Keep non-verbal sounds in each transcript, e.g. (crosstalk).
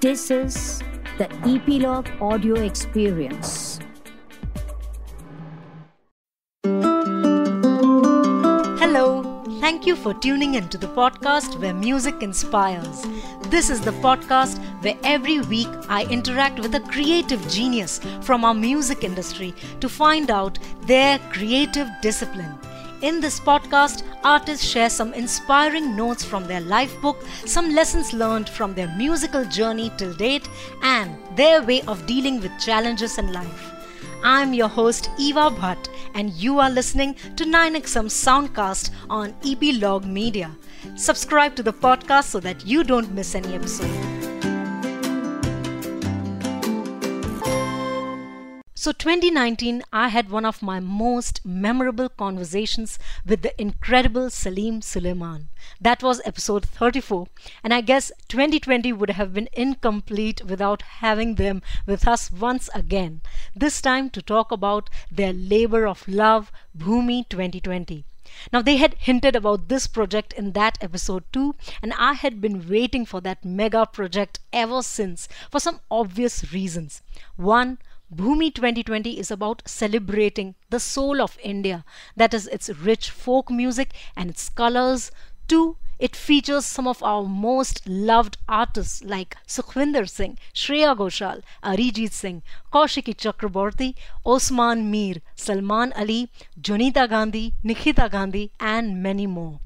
This is the Epilogue Audio Experience. Hello, thank you for tuning into the podcast where music inspires. This is the podcast where every week I interact with a creative genius from our music industry to find out their creative discipline. In this podcast, artists share some inspiring notes from their life book, some lessons learned from their musical journey till date, and their way of dealing with challenges in life. I'm your host Eva Bhatt, and you are listening to 9XM Soundcast on Epilogue Media. Subscribe to the podcast so that you don't miss any episode. So, 2019, I had one of my most memorable conversations with the incredible Salim Sulaiman. That was episode 34, and I guess 2020 would have been incomplete without having them with us once again. This time to talk about their labor of love, Bhumi 2020. Now, they had hinted about this project in that episode too, and I had been waiting for that mega project ever since for some obvious reasons. One, Bhumi 2020 is about celebrating the soul of India, that is, its rich folk music and its colors. Two, it features some of our most loved artists like Sukhwinder Singh, Shreya Ghoshal, Arijit Singh, Kaushiki Chakraborty, Osman Mir, Salman Ali, Jonita Gandhi, Nikita Gandhi, and many more.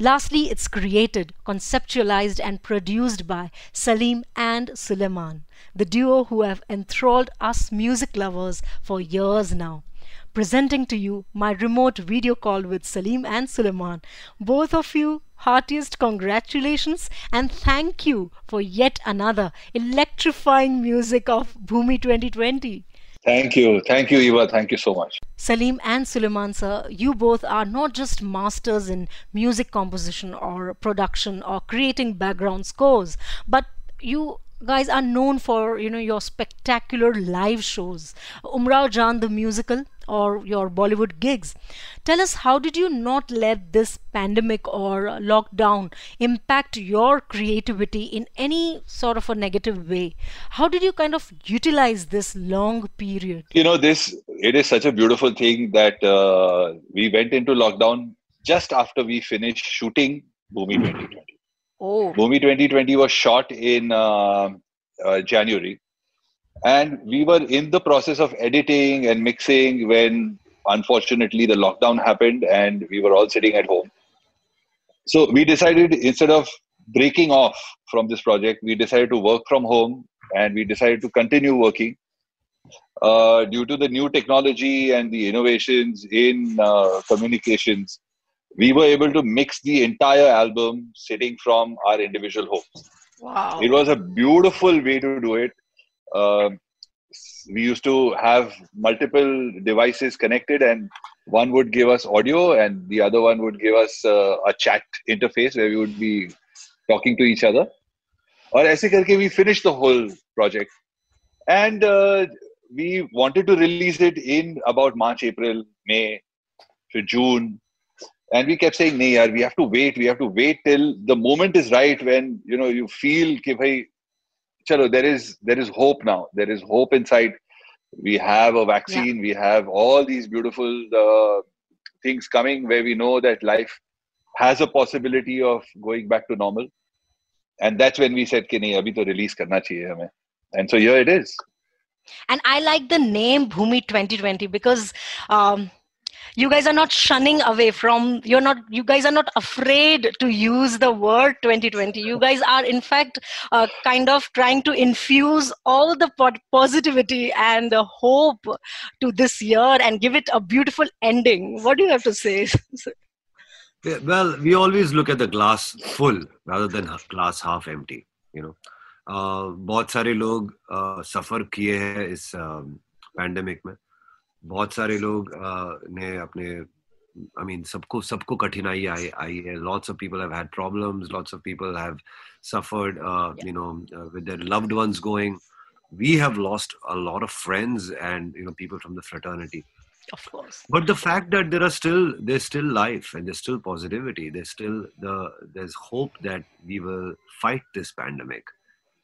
Lastly, it's created, conceptualized, and produced by Salim and Sulaiman, the duo who have enthralled us music lovers for years now. Presenting to you my remote video call with Salim and Sulaiman. Both of you, heartiest congratulations and thank you for yet another electrifying music of Bhumi 2020. Thank you. Thank you, Eva. Thank you so much. Salim and Sulaiman, sir, you both are not just masters in music composition or production or creating background scores, but you guys are known for you know your spectacular live shows umrao jaan the musical or your bollywood gigs. Tell us how did you not let this pandemic or lockdown impact your creativity in any sort of a negative way? How did you kind of utilize this long period? You know this it is such a beautiful thing that uh, we went into lockdown just after we finished shooting bhumi 2020 (clears throat) oh. Bhumi 2020 was shot in uh, uh, January, and we were in the process of editing and mixing when, unfortunately, the lockdown happened, and we were all sitting at home. So we decided instead of breaking off from this project, we decided to work from home, and we decided to continue working. Uh, due to the new technology and the innovations in uh, communications, we were able to mix the entire album sitting from our individual homes. wow It was a beautiful way to do it uh, we used to have multiple devices connected and one would give us audio and the other one would give us uh, a chat interface where we would be talking to each other. or aise karke we finished the whole project. And uh, we wanted to release it in about march april may to june. And we kept saying nahi yaar we have to wait we have to wait till the moment is right when you know you feel ki bhai chalo, there is there is hope now. There is hope inside. We have a vaccine. Yeah. We have all these beautiful uh, things coming where we know that life has a possibility of going back to normal. And that's when we said, "Kini, abhi to release karna hame." And so here it is. And I like the name Bhumi 2020 because. Um, you guys are not shunning away from you're not you guys are not afraid to use the word 2020 you guys are in fact uh, kind of trying to infuse all the po- positivity and the hope to this year and give it a beautiful ending what do you have to say (laughs) Yeah, well, we always look at the glass full rather than h- glass half empty. You know, uh, बहुत सारे लोग uh, सफर किए हैं इस pandemic में बहुत सारे लोग uh, ने अपने I mean सबको सबको कठिनाई आई आई है lots of people have had problems lots of people have suffered uh, you know uh, with their loved ones going we have lost a lot of friends and you know people from the fraternity of course but the fact that there are still there's still life and there's still positivity there's still the there's hope that we will fight this pandemic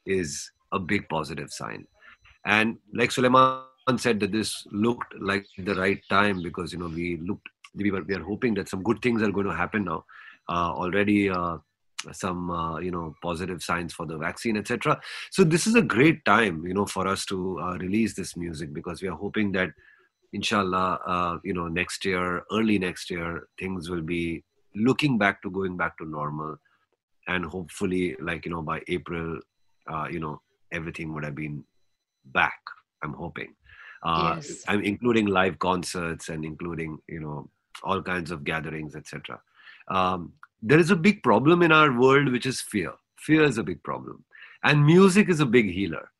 is a big positive sign. And like Suleiman said, that this looked like the right time because you know we looked we were we are hoping that some good things are going to happen now. Uh, already uh, some uh, you know positive signs for the vaccine etc so this is a great time you know for us to uh, release this music because we are hoping that inshallah uh, you know next year early next year things will be looking back to going back to normal. And hopefully like you know by april uh, you know everything would have been back i'm hoping uh, Yes. i'm including live concerts and including you know all kinds of gatherings etc um, there is a big problem in our world which is fear. Fear is a big problem. And music is a big healer.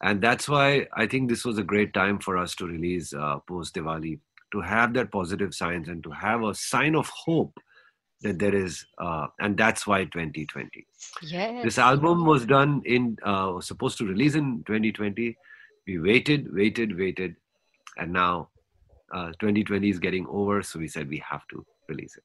And that's why i think this was a great time for us to release uh, post diwali to have that positive signs and to have a sign of hope that there is uh, and that's why 2020 Yes. this album was done in uh, was supposed to release in 2020 we waited waited waited and now uh, 2020 is getting over so we said we have to release it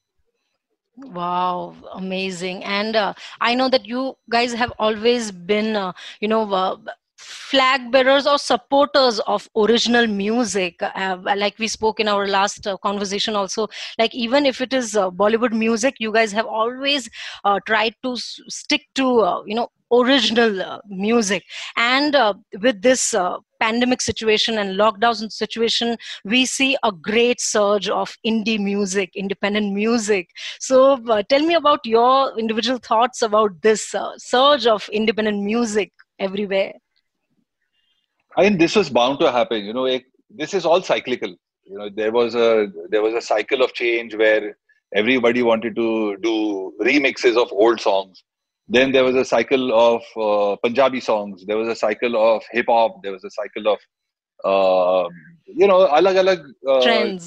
Wow, amazing. And uh, I know that you guys have always been, uh, you know, uh, flag bearers or supporters of original music. Uh, like we spoke in our last uh, conversation also, like even if it is uh, Bollywood music, you guys have always uh, tried to s- stick to, uh, you know, original uh, music. And with this pandemic situation and lockdown situation, we see a great surge of indie music, independent music. So, tell me about your individual thoughts about this surge of independent music everywhere. I mean, this was bound to happen. You know, it, this is all cyclical. You know, there was a there was a cycle of change where everybody wanted to do remixes of old songs. Then there was a cycle of uh, Punjabi songs. There was a cycle of hip hop. There was a cycle of uh, you know, alag alag uh,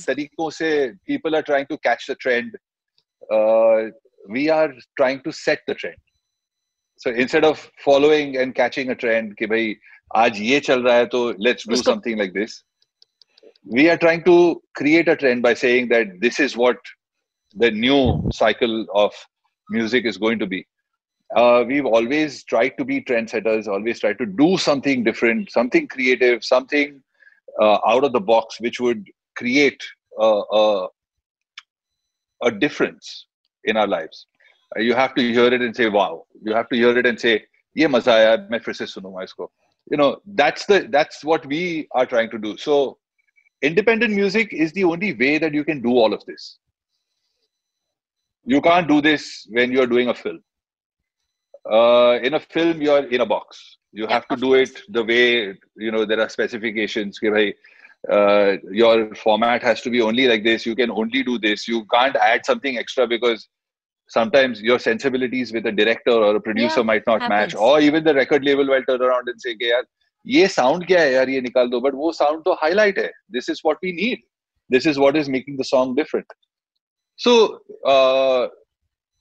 tarikon se people are trying to catch the trend. Uh, we are trying to set the trend. So instead of following and catching a trend, ki bhai, आज ये चल रहा है तो let's do उसको- something like this. We are trying to create a trend by saying that this is what the new cycle of music is going to be. Uh, we've always tried to be trendsetters, always tried to do something different, something creative, something uh, out of the box, which would create a, a, a difference in our lives. Uh, you have to hear it and say, "Wow!" You have to hear it and say, "ये मजा आया, मैं फिर से सुनूंगा इसको." you know that's the that's what we are trying to do. So independent music is the only way that you can do all of this. You can't do this when you're doing a film. Uh, in a film you're in a box. You have to do it the way you know there are specifications. Uh, your format has to be only like this. You can only do this. You can't add something extra because sometimes your sensibilities with a director or a producer yeah, might not happens. match or even the record label will turn around and say okay yaar ye sound kya hai yaar ye nikal do but wo sound to highlight hai. This is what we need. This is what is making the song different. So uh,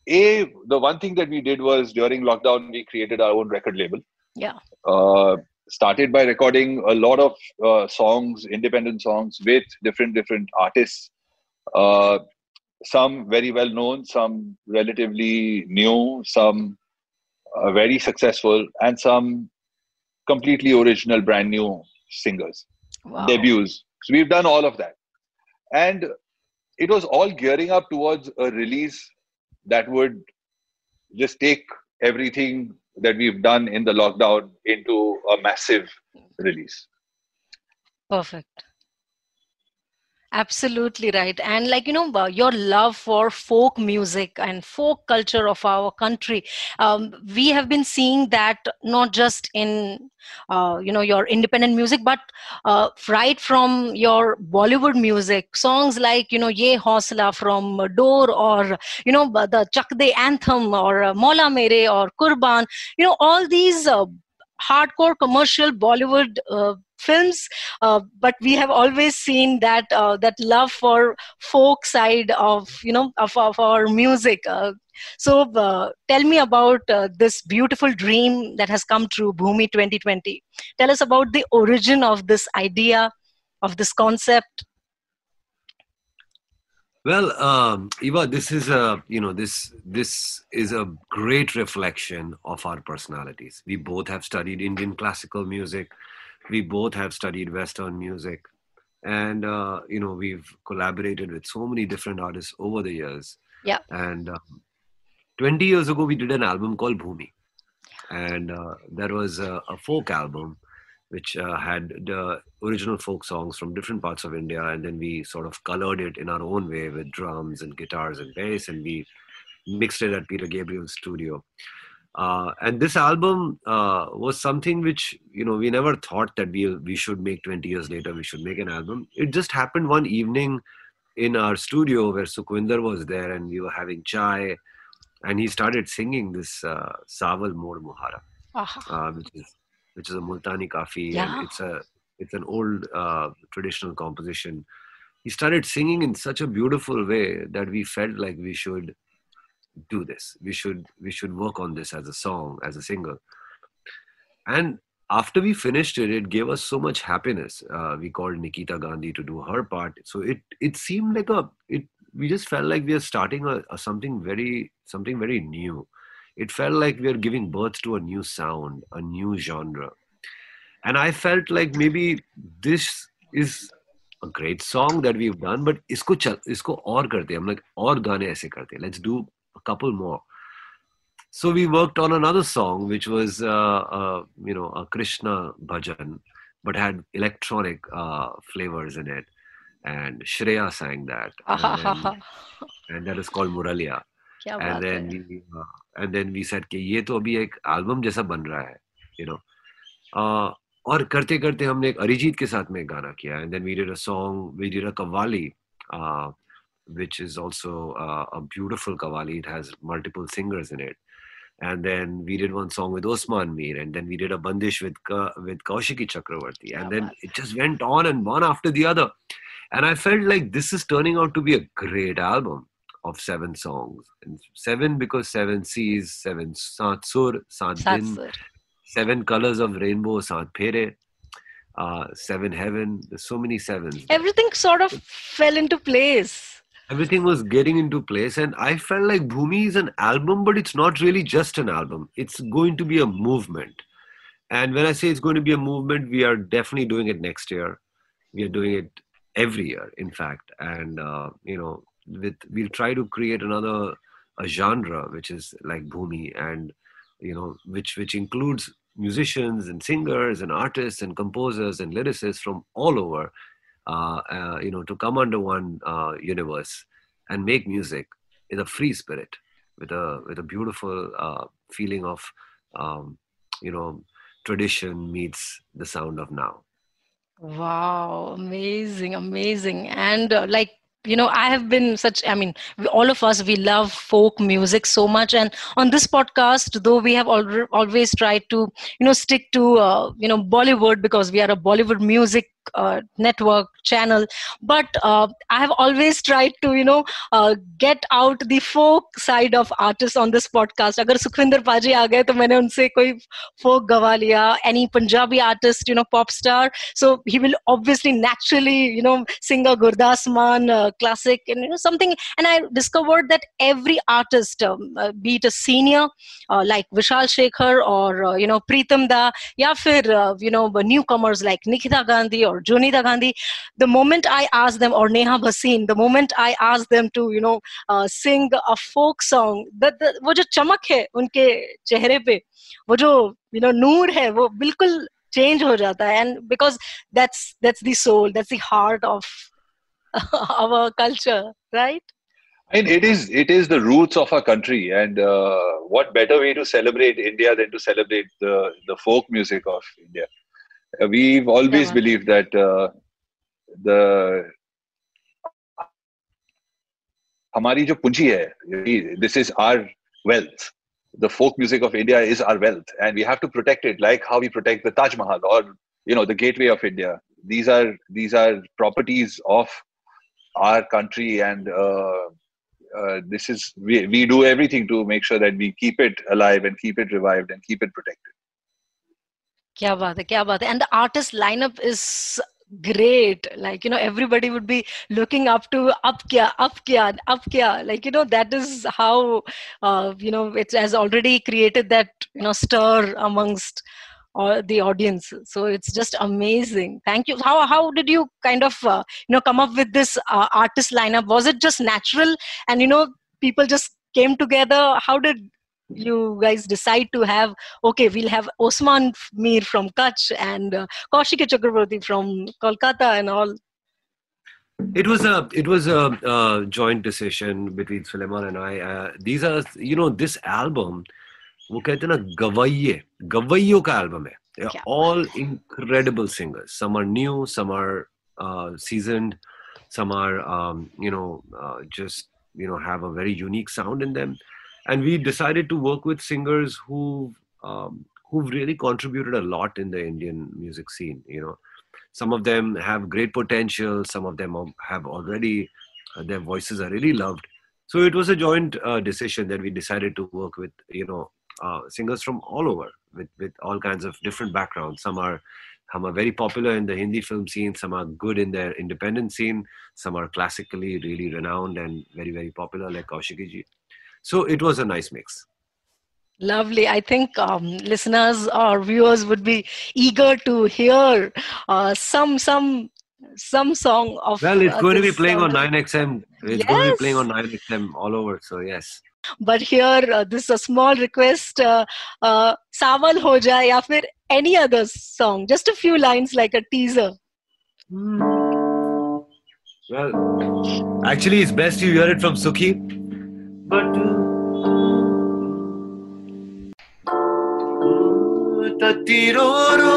a the one thing that we did was during lockdown we created our own record label. Yeah. Uh, started by recording a lot of uh, songs independent songs with different different artists. Uh, some very well known, some relatively new, some uh, very successful, and some completely original, brand new singers Wow. debuts. So we've done all of that. And it was all gearing up towards a release that would just take everything that we've done in the lockdown into a massive release. Perfect. Absolutely right. And like, you know, uh, your love for folk music and folk culture of our country, um, we have been seeing that not just in, uh, you know, your independent music, but uh, right from your Bollywood music, songs like, you know, Ye Hausla from Dor or, you know, the Chak De anthem or uh, Mola Mere or Kurbaan, you know, all these uh, hardcore commercial Bollywood uh, films uh, but we have always seen that uh, that love for folk side of you know of, of our music uh, so uh, tell me about uh, this beautiful dream that has come true bhumi 2020 tell us about the origin of this idea of this concept Well, um, Eva, this is a you know this this is a great reflection of our personalities. We both have studied Indian classical music. We both have studied Western music, and uh, you know we've collaborated with so many different artists over the years. Yeah. And um, 20 years ago, we did an album called Bhumi, and uh, that was a, a folk album which uh, had the original folk songs from different parts of India, and then we sort of colored it in our own way with drums and guitars and bass, and we mixed it at Peter Gabriel's studio. Uh, and this album uh, was something which you know we never thought that we we should make 20 years later we should make an album. It just happened one evening in our studio where Sukhwinder was there, and we were having chai, and he started singing this uh, Saval Mod Muhara, uh, which is which is a Multani Kafi. Yeah. And it's a it's an old uh, traditional composition. He started singing in such a beautiful way that we felt like we should do this. We should we should work on this as a song, as a single. And after we finished it, it gave us so much happiness. Uh, we called Nikita Gandhi to do her part. So it it seemed like a it. We just felt like we are starting a, a something very something very new it felt like we are giving birth to a new sound, a new genre. And I felt like maybe this is a great song that we've done, but isko chal, isko aur karte. I'm like, aur gaane aise karte. Let's do a couple more. So we worked on another song, which was, uh, uh, you know, a Krishna bhajan, but had electronic uh, flavors in it. And Shreya sang that. And, and that is called Muralia. and then we uh, and then we said कि ये तो अभी एक album जैसा बन रहा है you know uh, और करते करते हमने एक अरिजीत के साथ में गाना किया and then we did a song we did a kavali uh, which is also uh, a beautiful qawwali. It has multiple singers in it. And then we did one song with Osman Mir, and then we did a bandish with Ka- with Kaushiki Chakravarti, and then it just went on and one after the other. And I felt like this is turning out to be a great album of seven songs. And seven because seven seas, seven satsur, sat din, seven colors of rainbow, sat pere, uh, seven heaven. There's so many sevens. Everything sort of fell into place. Everything was getting into place, and I felt like Bhumi is an album, but it's not really just an album. It's going to be a movement. And when I say it's going to be a movement, we are definitely doing it next year. We are doing it every year, in fact. And uh, you know, with we'll try to create another a genre which is like Bhumi, and you know, which which includes musicians and singers and artists and composers and lyricists from all over. Uh, uh, you know, to come under one uh, universe and make music in a free spirit with a with a beautiful feeling of um, you know tradition meets the sound of now. Wow, amazing, amazing. And uh, like, you know, I have been such, I mean, all of us, we love folk music so much. And on this podcast, though we have al- always tried to, you know, stick to, uh, you know, Bollywood because we are a Bollywood music uh, network channel. But uh, i have always tried to you know uh, get out the folk side of artists on this podcast. Agar sukhwinder paji aa gaye to maine unse koi folk gawa liya any punjabi artist you know pop star. So he will obviously naturally you know sing a gurdas maan uh, classic and you know something. And i discovered that every artist um, uh, be it a senior uh, like vishal shekhar or you know Pritam da ya fir you know newcomers like nikita gandhi or or Jonita Gandhi, the moment I ask them, or Neha Bhasin, the moment I ask them to, you know, uh, sing a folk song, that the, वो जो चमक है उनके चेहरे पे, वो जो you know नूर है, वो बिल्कुल change हो जाता है, and because that's that's the soul, that's the heart of (laughs) our culture, right? I mean, it is it is the roots of our country, and uh, what better way to celebrate India than to celebrate the the folk music of India? Uh, we've always Yeah. believed that uh, the हमारी जो पूंजी है this is our wealth. The folk music of India is our wealth, and we have to protect it, like how we protect the Taj Mahal or you know the Gateway of India. These are these are properties of our country, and uh, uh, this is we, we do everything to make sure that we keep it alive and keep it revived and keep it protected. Kya baat hai, kya baat hai. And the artist lineup is great. Like you know everybody would be looking up to up kya up kya up kya? Like you know that is how uh, you know it has already created that you know stir amongst or the audience. So it's just amazing. Thank you. How how did you kind of uh, you know come up with this uh, artist lineup? Was it just natural? And you know people just came together. How did you guys decide to have okay we'll have osman mir from kutch and uh, kaushiki chakraborty from kolkata and all. It was a it was a joint decision between sulaiman and i. Uh, these are you know this album वो कहते हैं ना गवैये गवैयों का album है। All incredible singers some are new some are seasoned some are you know just you know have a very unique sound uh, and we decided to work with singers who um, who've really contributed a lot in the Indian music scene. You know, some of them have great potential. Some of them have already uh, their voices are really loved. So it was a joint uh, decision that we decided to work with. You know, uh, singers from all over with with all kinds of different backgrounds. Some are some are very popular in the Hindi film scene. Some are good in their independent scene. Some are classically really renowned and very very popular, like Kaushiki ji. So it was a nice mix. Lovely. I think um, listeners or viewers would be eager to hear uh, some some some song of. Well, it's uh, going to be playing on 9XM. It's yes. going to be playing on 9XM all over. So yes. But here, uh, this is a small request. Uh, uh, Saval Ho Jaye ya fir any other song. Just a few lines like a teaser. Hmm. Well, actually, it's best you hear it from Sukhi but ततीरो रो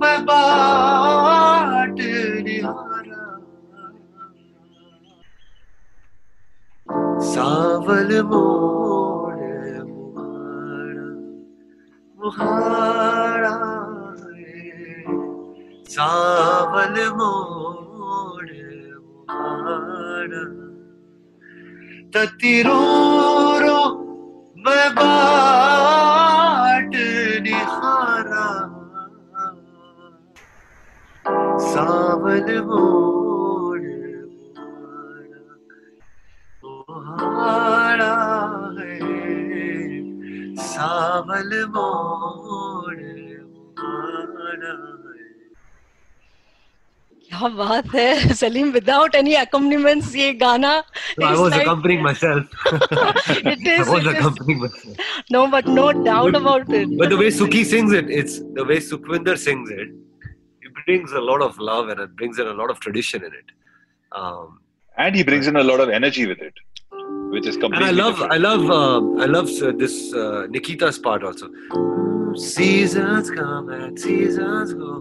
मैं बाट निहारा सावल मोड़ सावल मोड़ मुहारा ततिरोरो मैं बाट निहारा। सावन मोड़ मुहारा है। सावल मोड़ मुहारा। क्या बात है? सलीम विदाउट एनी अकम्पनीमेंट्स ये गाना I was accompanying myself it is I was accompanying myself no but no doubt about it but Suki sings it it's the way Sukhwinder sings it it brings a lot of love and it brings in a lot of tradition in it. Um, and he brings in a lot of energy with it which is completely and I love. I love um, I love uh, this uh, Nikita's part also. Seasons come and seasons go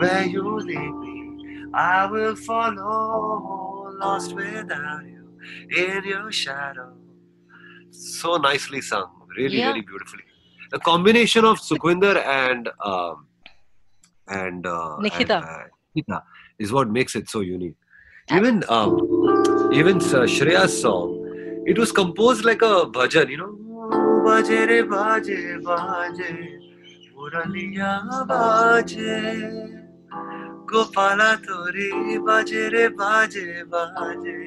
where you lead me, I will follow, lost without you, in your shadow. So nicely sung, really, yeah. really beautifully. The combination of Sukhwinder and um, and uh, Nikita. And, uh, Nikita is what makes it so unique. Even um, even uh, Shreya's song, it was composed like a bhajan, you know. Baje re baje baje, muraliya baje. Gopala তোরে বাজে রে বাজে বাজে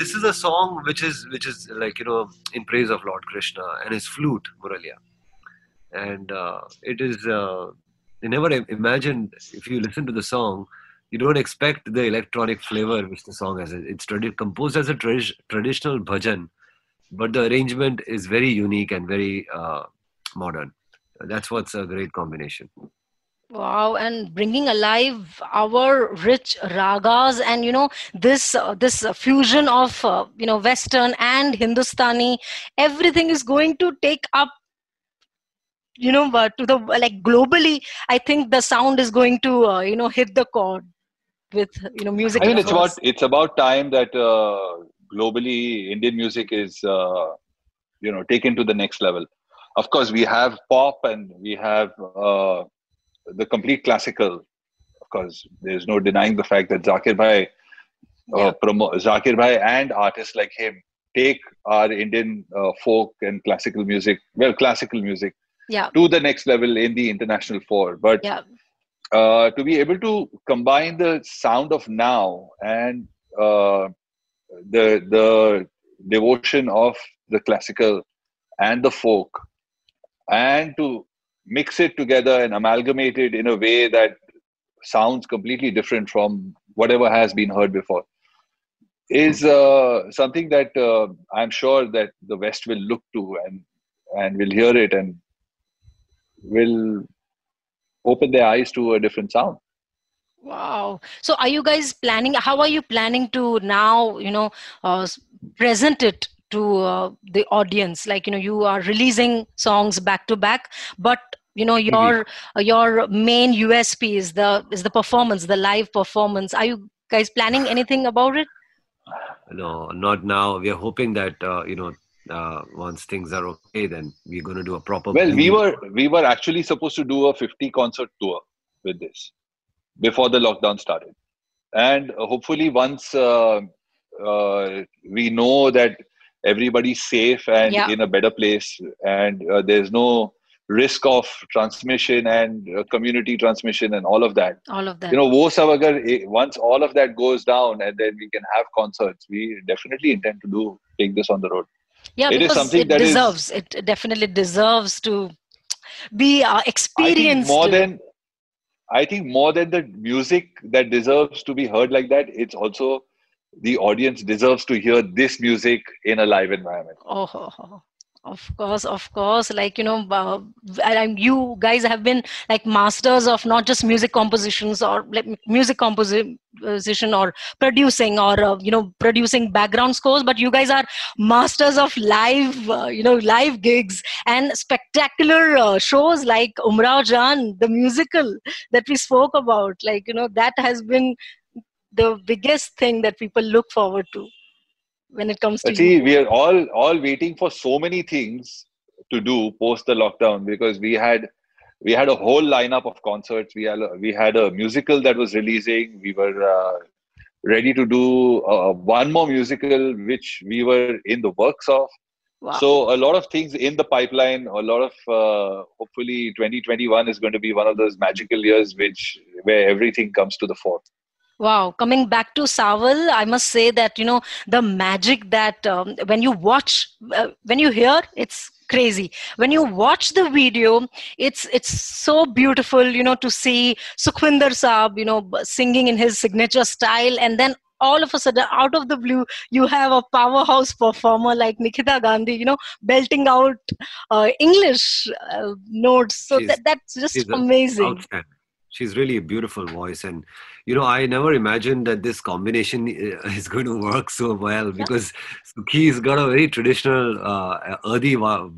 this is a song which is which is like you know in praise of Lord Krishna and his flute Muralia, and uh, it is uh, never imagined if you listen to the song, you don't expect the electronic flavor which the song has. It's tradi- composed as a traditional bhajan but the arrangement is very unique and very uh, modern. That's what's a great combination. Wow, and bringing alive our rich ragas, and you know this uh, this fusion of uh, you know Western and Hindustani, everything is going to take up you know uh, to the like globally. I think the sound is going to uh, you know hit the chord with you know music. I mean, it's about it's about time that uh, globally Indian music is uh, you know taken to the next level. Of course, we have pop and we have uh, the complete classical. Of course, there's no denying the fact that Zakir Bhai, uh, yeah. promo- Zakir Bhai and artists like him take our Indian uh, folk and classical music, well, classical music, yeah to the next level in the international four. But yeah uh, to be able to combine the sound of now and uh, the the devotion of the classical and the folk, and to mix it together and amalgamate it in a way that sounds completely different from whatever has been heard before is uh, something that uh, I'm sure that the West will look to and and will hear it and will open their eyes to a different sound. Wow. So are you guys planning how are you planning to now, you know, uh, present it to uh, the audience like, you know, you are releasing songs back to back, but you know your uh, your main USP is the is the performance, the live performance. Are you guys planning anything about it? No, not now. We are hoping that uh, you know uh, once things are okay, then we're going to do a proper. Well, we were we were actually supposed to do a 50 concert tour with this before the lockdown started, and hopefully once uh, uh, we know that everybody's safe and Yeah. in a better place, and uh, there's no risk of transmission and uh, community transmission and all of that. All of that. You know, wo sab agar, eh, once all of that goes down, and then we can have concerts. We definitely intend to do take this on the road. yeah, it is because something it that is- deserves it definitely deserves to be uh, I think experienced. more than I think more than the music that deserves to be heard like that, it's also the audience deserves to hear this music in a live environment. Oh. Of course, of course. Like you know, uh, you guys have been like masters of not just music compositions or like music composition or producing or uh, you know producing background scores, but you guys are masters of live, uh, you know, live gigs and spectacular uh, shows like Umrao Jaan, the musical that we spoke about. Like you know, that has been the biggest thing that people look forward to when it comes to see, you. we are all all waiting for so many things to do post the lockdown because we had we had a whole lineup of concerts. We had a, we had a musical that was releasing. We were uh, ready to do uh, one more musical, which we were in the works of. Wow. So a lot of things in the pipeline. A lot of uh, hopefully 2021 is going to be one of those magical years, which where everything comes to the fore. Wow, coming back to Saval, I must say that you know the magic that um, when you watch, uh, when you hear, it's crazy. When you watch the video, it's it's so beautiful, you know, to see Sukhwinder Saab, you know, singing in his signature style, and then all of a sudden, out of the blue, you have a powerhouse performer like Nikita Gandhi, you know, belting out uh, English uh, notes. So She's- that, that's just amazing. Outstanding. She's really a beautiful voice, and you know, I never imagined that this combination uh, (laughs) is going to work so well because Sukhi's got a very traditional uh, earthy vo-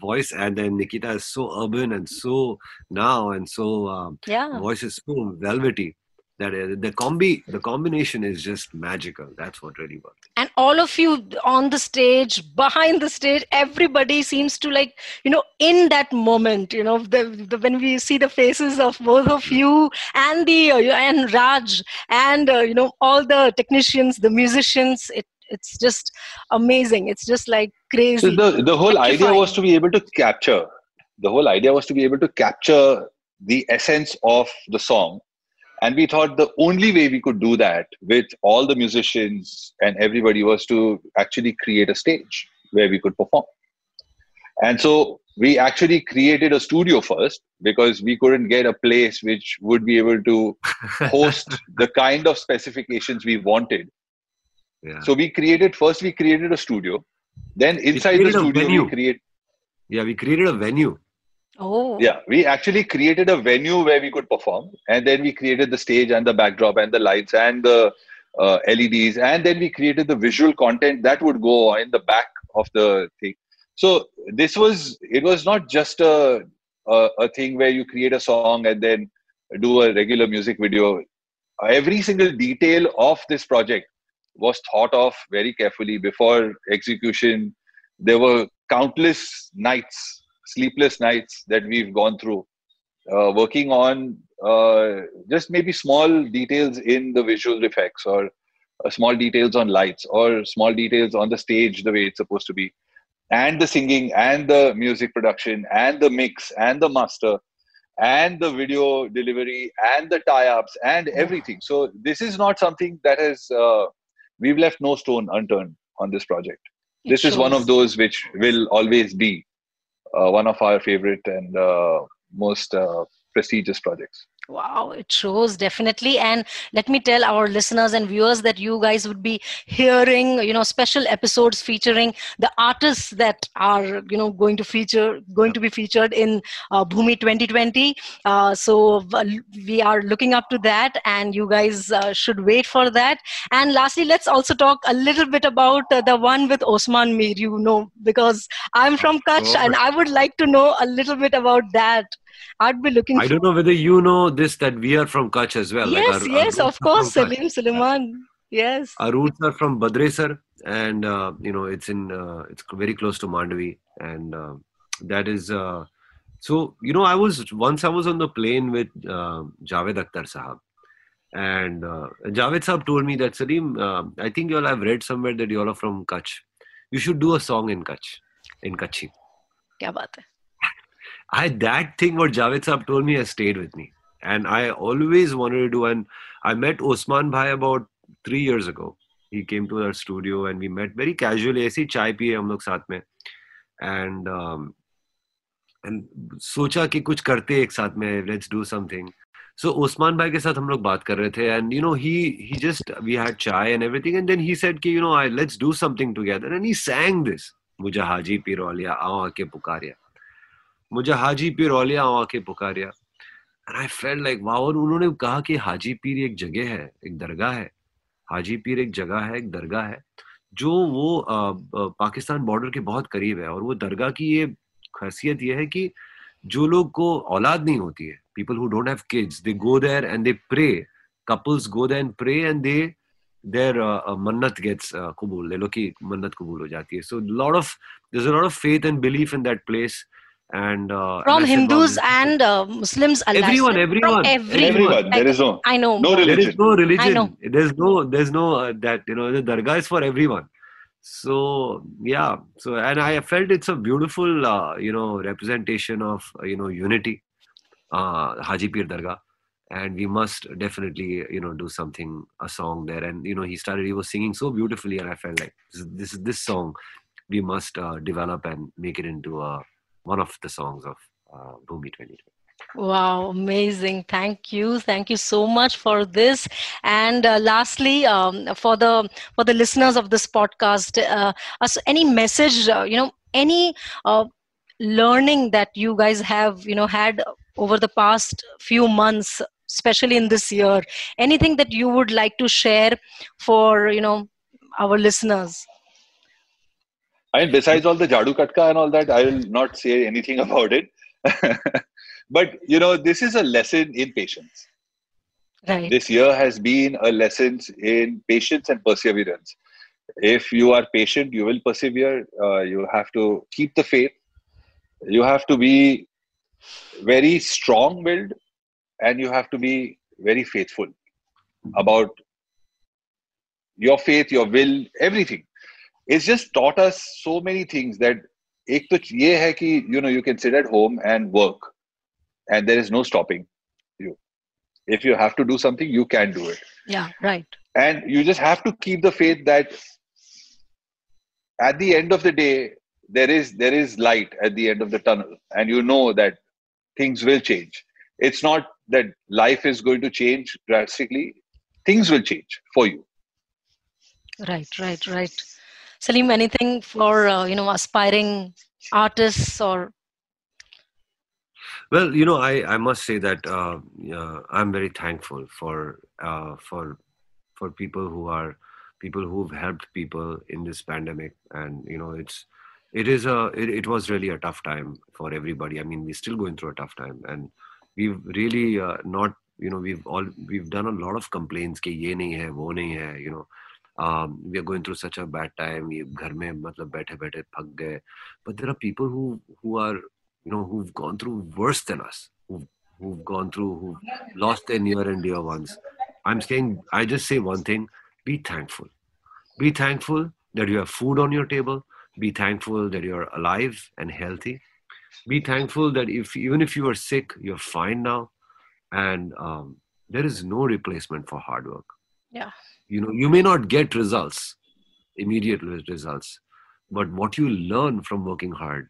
voice, and then Nikita is so urban and so now and so um, Yeah. voice is so velvety that uh, the combi the combination is just magical. That's what really works. and all of you on the stage behind the stage everybody seems to like you know in that moment you know the, the when we see the faces of both of you and the uh, and raj and uh, you know all the technicians the musicians it it's just amazing it's just like crazy So the the whole idea was to be able to capture. The whole idea was to be able to capture the essence of the song, and we thought the only way we could do that with all the musicians and everybody was to actually create a stage where we could perform. And so we actually created a studio first because we couldn't get a place which would be able to (laughs) host the kind of specifications we wanted. Yeah. So we created first we created a studio, then inside the studio we create yeah, we created a venue. Oh yeah we actually created a venue where we could perform, and then we created the stage and the backdrop and the lights and the uh, LEDs, and then we created the visual content that would go in the back of the thing. So this was it was not just a a, a thing where you create a song and then do a regular music video. Every single detail of this project was thought of very carefully before execution. There were countless nights, sleepless nights that we've gone through, uh, working on uh, just maybe small details in the visual effects or uh, small details on lights or small details on the stage the way it's supposed to be. And the singing and the music production and the mix and the master and the video delivery and the tie-ups and everything. So this is not something that has uh, we've left no stone unturned on this project. It this is one of those which will always be one of our favorite and uh, most uh, prestigious projects Wow, it shows definitely. And let me tell our listeners and viewers that you guys would be hearing, you know, special episodes featuring the artists that are, you know, going to feature, going to be featured in uh, Bhumi 2020. Uh, so uh, we are looking up to that, and you guys uh, should wait for that. And lastly, let's also talk a little bit about uh, the one with Osman Mir, you know, because I'm from Kutch, and I would like to know a little bit about that. I'd be looking. I for... don't know whether you know this that we are from Kutch as well. Yes, like our, yes, our of course, Salim Sulaiman. Yes. Our roots are from Badresar, and uh, you know it's in uh, it's very close to Mandavi, and uh, that is. Uh, so you know, I was once I was on the plane with uh, Javed Akhtar Sahab, and uh, Javed Sahab told me that Salim, um, I think you all have read somewhere that you all are from Kutch. You should do a song in Kutch, in Kutchi. क्या बात है I that thing what Javed Saab told me has stayed with me, and I always wanted to do. And I met Osman Bhai about three years ago. He came to our studio and we met very casually. ऐसे ही चाय पिए हम लोग साथ में, and um, and सोचा कि कुछ करते एक साथ में let's do something. So Osman Bhai के साथ हम लोग बात कर रहे थे and you know he he just we had chai and everything and then he said कि you know I let's do something together and he sang this मुझे हाजी पिरोलिया आओ आके पुकारिया मुझे हाजी पीर औलिया आके पुकारिया एंड आई फेल लाइक वाह और उन्होंने कहा कि हाजी पीर एक जगह है एक दरगाह है हाजी पीर एक जगह है एक दरगाह है जो वो अ, अ, पाकिस्तान बॉर्डर के बहुत करीब है और वो दरगाह की ये खासियत ये है कि जो लोग को औलाद नहीं होती है people who don't have kids they go there and they pray couples go there and pray and they uh, uh, mannat gets uh, kubul. They look mannat kubul ho jati hai. So lot of there's a lot of faith and belief in that place. And uh, From and I said, wow, Hindus this- and uh, Muslims alike. Everyone, From everyone, everyone. everyone there is no I know. no religion is no I religion. know. There's no there's no uh, that you know the dargah is for everyone. So yeah. So and I felt it's a beautiful uh, you know representation of uh, you know unity, uh, Haji Pir Dargah. And we must definitely, you know, do something, a song there. And you know, he started. He was singing so beautifully, and I felt like this, this is this song we must uh, develop and make it into uh, one of the songs of uh, Bhumi 2020. Wow, amazing. Thank you. Thank you so much for this. And uh, lastly, um, for the for the listeners of this podcast, uh, any message, uh, you know, any uh, learning that you guys have, you know, had over the past few months, especially in this year, anything that you would like to share for, you know, our listeners? I mean, besides all the Jadu Katka and all that, I will not say anything (laughs) about it. (laughs) but you know, this is a lesson in patience. Right. This year has been a lesson in patience and perseverance. If you are patient, you will persevere. Uh, you have to keep the faith. You have to be very strong-willed, and you have to be very faithful about your faith, your will, everything It's just taught us so many things that एक तो ये है कि you know you can sit at home and work and there is no stopping you if you have to do something you can do it Yeah, right. and you just have to keep the faith that at the end of the day there is there is light at the end of the tunnel and you know that things will change it's not that life is going to change drastically things will change for you Right, right, right. Salim, anything for uh, you know aspiring artists or Well, you know, I, I must say that uh, uh, I'm very thankful for uh, for for people who are people who've helped people in this pandemic, and you know, it's it is a it, it was really a tough time for everybody. I mean, we're still going through a tough time, and we've really uh, not you know we've all we've done a lot of complaints कि ये नहीं है वो नहीं है you know um, we are going through such a bad time ये घर में मतलब बैठे बैठे थक गए but there are people who who are you know who've gone through worse than us who've, who've gone through who've lost their near and dear ones i'm saying i just say one thing be thankful. Be thankful that you have food on your table. Be thankful that you're alive and healthy. Be thankful that if even if you are sick, you're fine now, and um, there is no replacement for hard work. Yeah. You know, you may not get results, immediate results, but what you learn from working hard,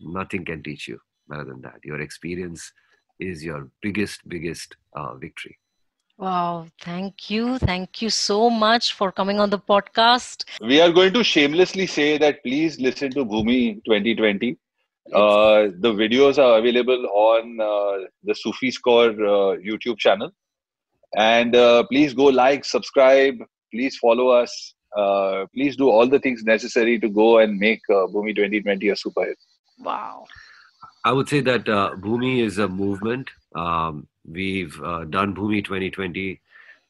nothing can teach you better than that. Your experience is your biggest, biggest uh, victory. Wow, thank you. Thank you so much for coming on the podcast. We are going to shamelessly say that please listen to Bhumi 2020. Uh, the videos are available on uh, the Sufi Score uh, YouTube channel. And uh, please go like, subscribe, please follow us. Uh, please do all the things necessary to go and make uh, Bhumi 2020 a super hit. Wow. I would say that uh, Bhumi is a movement. Um, we've uh, done Bhumi 2020,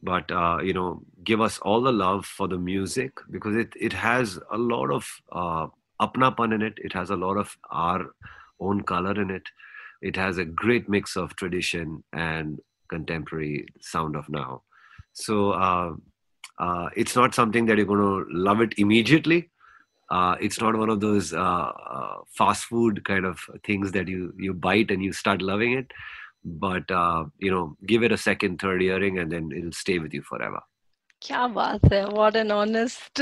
but uh, you know, give us all the love for the music because it it has a lot of uh, apnapan in it. It has a lot of our own color in it. It has a great mix of tradition and contemporary sound of now. So uh, uh, it's not something that you're going to love it immediately, uh, it's not one of those uh, uh, fast food kind of things that you you bite and you start loving it. But uh, you know give it a second third hearing and then it'll stay with you forever Kya baat hai. What an honest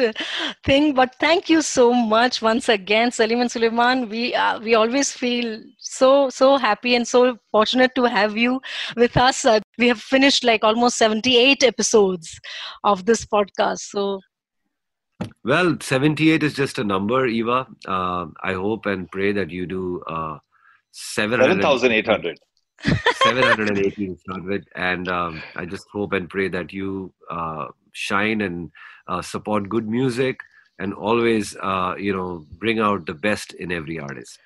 thing. But thank you so much once again, Salim and Sulaiman. We uh, we always feel so so happy and so fortunate to have you with us. Uh, we have finished like almost 78 episodes of this podcast. So well, 78 is just a number, Eva. Uh, I hope and pray that you do uh, 7,800. 718 start. And um, I just hope and pray that you uh, shine and uh, support good music and always, uh, you know, bring out the best in every artist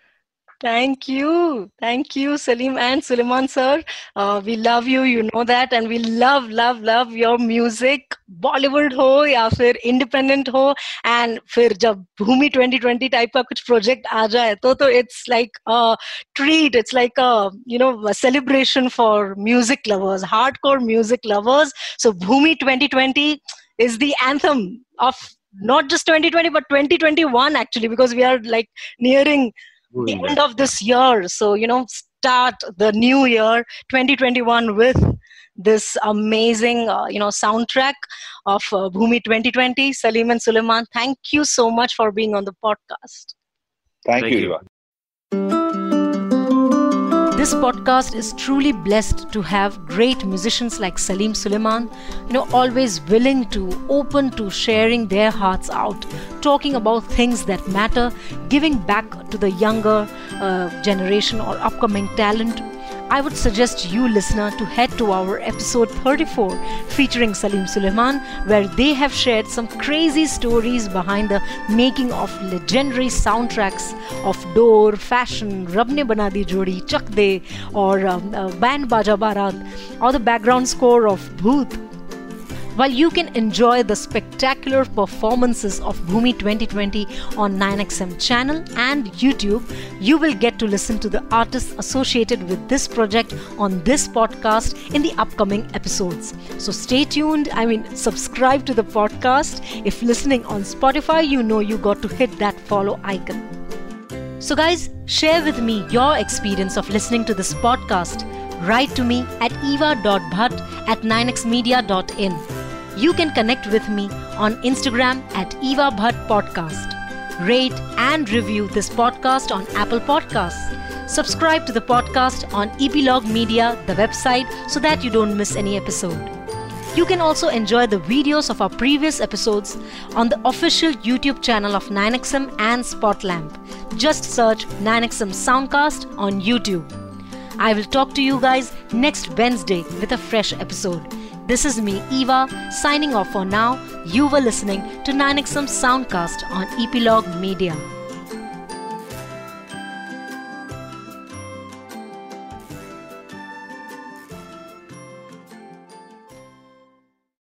thank you. Thank you salim and sulaiman sir. Uh, we love you. You know that. And we love love love your music. Bollywood ho ya fir independent ho. And fir jab bhumi 2020 type of kuch project aa jaye to to it's like a treat. It's like a you know a celebration for music lovers hardcore music lovers. So bhumi 2020 is the anthem of not just 2020 but 2021 actually because we are like nearing the end of this year. So, you know, start the new year 2021 with this amazing, uh, you know, soundtrack of uh, Bhumi 2020. Salim and Sulaiman, thank you so much for being on the podcast. Thank, Thank you, you. This podcast is truly blessed to have great musicians like Salim Sulaiman, you know, always willing to open to sharing their hearts out, talking about things that matter, giving back to the younger uh, generation or upcoming talent. I would suggest you, listener, to head to our episode 34 featuring Salim Sulaiman, where they have shared some crazy stories behind the making of legendary soundtracks of Dor, Fashion, Rab Ne Bana Di Jodi, Chak De, or um, uh, Band Baja Barat, or the background score of Bhoot. While you can enjoy the spectacular performances of Bhumi 2020 on 9XM channel and YouTube, you will get to listen to the artists associated with this project on this podcast in the upcoming episodes. So stay tuned. I mean, subscribe to the podcast. If listening on Spotify, you know you got to hit that follow icon. So, guys, share with me your experience of listening to this podcast. Write to me at eva.bhatt at 9xmedia.in. You can connect with me on Instagram at Eva Bhatt Podcast. Rate and review this podcast on Apple Podcasts. Subscribe to the podcast on Epilogue Media, the website, so that you don't miss any episode. You can also enjoy the videos of our previous episodes on the official YouTube channel of 9XM and Spotlamp. Just search 9XM Soundcast on YouTube. I will talk to you guys next Wednesday with a fresh episode. This is me, Eva, signing off for now. You were listening to 9XM Soundcast on Epilogue Media.